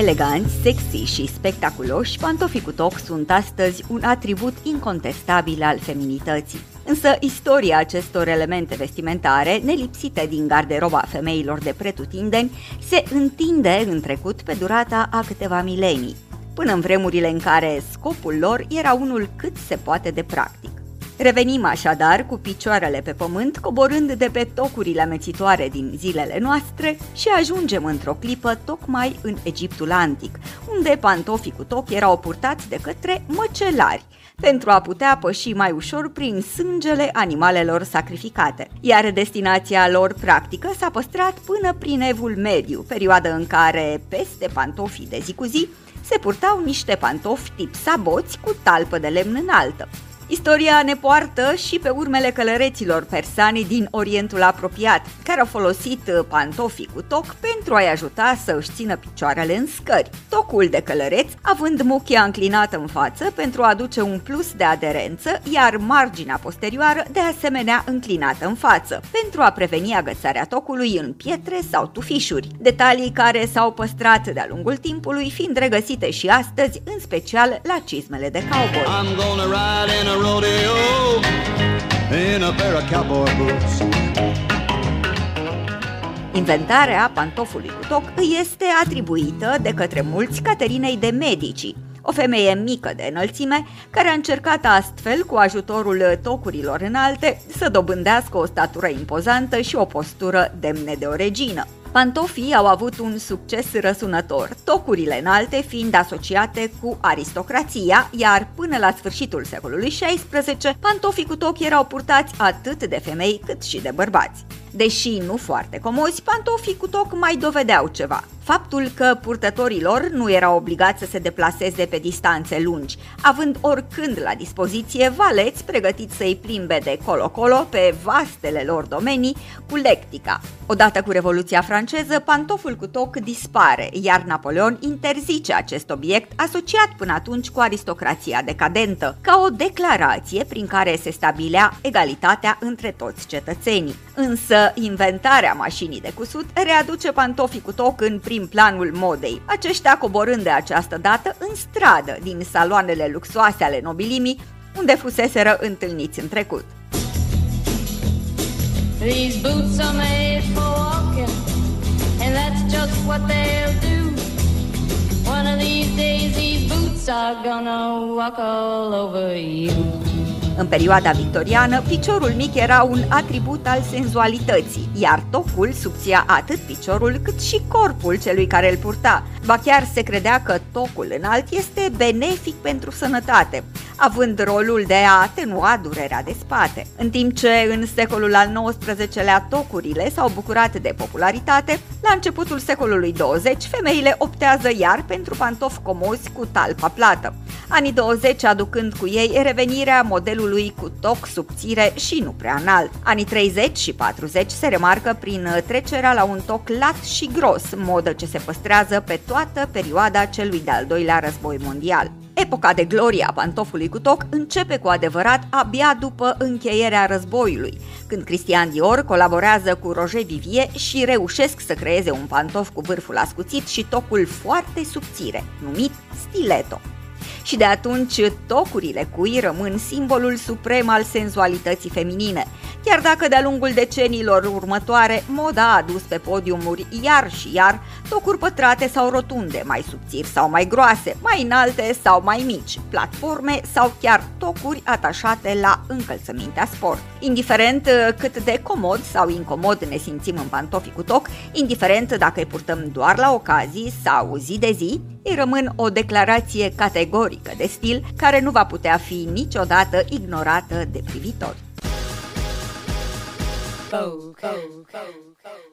Eleganți, sexy și spectaculoși, pantofii cu toc sunt astăzi un atribut incontestabil al feminității. Însă istoria acestor elemente vestimentare, nelipsite din garderoba femeilor de pretutindeni, se întinde în trecut pe durata a câteva milenii, până în vremurile în care scopul lor era unul cât se poate de practic. Revenim așadar cu picioarele pe pământ, coborând de pe tocurile amețitoare din zilele noastre și ajungem într-o clipă tocmai în Egiptul antic, unde pantofii cu toc erau purtați de către măcelari, pentru a putea păși mai ușor prin sângele animalelor sacrificate. Iar destinația lor practică s-a păstrat până prin evul mediu, perioadă în care, peste pantofii de zi cu zi, se purtau niște pantofi tip saboți cu talpă de lemn înaltă. Istoria ne poartă și pe urmele călăreților persani din Orientul apropiat, care au folosit uh, pantofii cu toc pentru a-i ajuta să își țină picioarele în scări. Tocul de călăreț având muchia înclinată în față pentru a aduce un plus de aderență, iar marginea posterioară de asemenea înclinată în față, pentru a preveni agățarea tocului în pietre sau tufișuri. Detalii care s-au păstrat de-a lungul timpului, fiind regăsite și astăzi, în special la cizmele de cowboy rodeo in a pair of cowboy boots. Inventarea pantofului cu toc îi este atribuită de către mulți Caterinei de Medici, o femeie mică de înălțime, care a încercat astfel, cu ajutorul tocurilor înalte, să dobândească o statură impozantă și o postură demne de o regină. Pantofii au avut un succes răsunător, tocurile înalte fiind asociate cu aristocrația, iar până la sfârșitul secolului XVI, pantofii cu toc erau purtați atât de femei cât și de bărbați. Deși nu foarte comozi, pantofii cu toc mai dovedeau ceva. Faptul că purtătorii lor nu erau obligați să se deplaseze pe distanțe lungi, având oricând la dispoziție valeți pregătiți să-i plimbe de colo-colo pe vastele lor domenii cu lectica. Odată cu Revoluția franceză, pantoful cu toc dispare, iar Napoleon interzice acest obiect asociat până atunci cu aristocrația decadentă, ca o declarație prin care se stabilea egalitatea între toți cetățenii. Însă, inventarea mașinii de cusut readuce pantofii cu toc în prim planul modei, aceștia coborând de această dată în stradă din saloanele luxoase ale nobilimii, unde fuseseră întâlniți în trecut. These boots are made for walking, and that's just what they'll do. One of these days, these boots are gonna walk all over you. În perioada victoriană, piciorul mic era un atribut al senzualității, iar tocul subția atât piciorul cât și corpul celui care îl purta. Ba chiar se credea că tocul înalt este benefic pentru sănătate, având rolul de a atenua durerea de spate. În timp ce în secolul al XIX-lea tocurile s-au bucurat de popularitate, la începutul secolului 20 femeile optează iar pentru pantofi comozi cu talpa plată. Anii 20 aducând cu ei revenirea modelului cu toc subțire și nu prea înalt. Anii 30 și 40 se remarcă prin trecerea la un toc lat și gros, modă ce se păstrează pe toată perioada celui de-al doilea război mondial. Epoca de glorie a pantofului cu toc începe cu adevărat abia după încheierea războiului, când Cristian Dior colaborează cu Roger Vivier și reușesc să creeze un pantof cu vârful ascuțit și tocul foarte subțire, numit stiletto și de atunci tocurile cui rămân simbolul suprem al senzualității feminine, chiar dacă de-a lungul deceniilor următoare moda a adus pe podiumuri iar și iar tocuri pătrate sau rotunde, mai subțiri sau mai groase, mai înalte sau mai mici, platforme sau chiar tocuri atașate la încălțămintea sport. Indiferent uh, cât de comod sau incomod ne simțim în pantofii cu toc, indiferent dacă îi purtăm doar la ocazii sau zi de zi, îi rămân o declarație categorică de stil care nu va putea fi niciodată ignorată de privitori. Oh, oh, oh.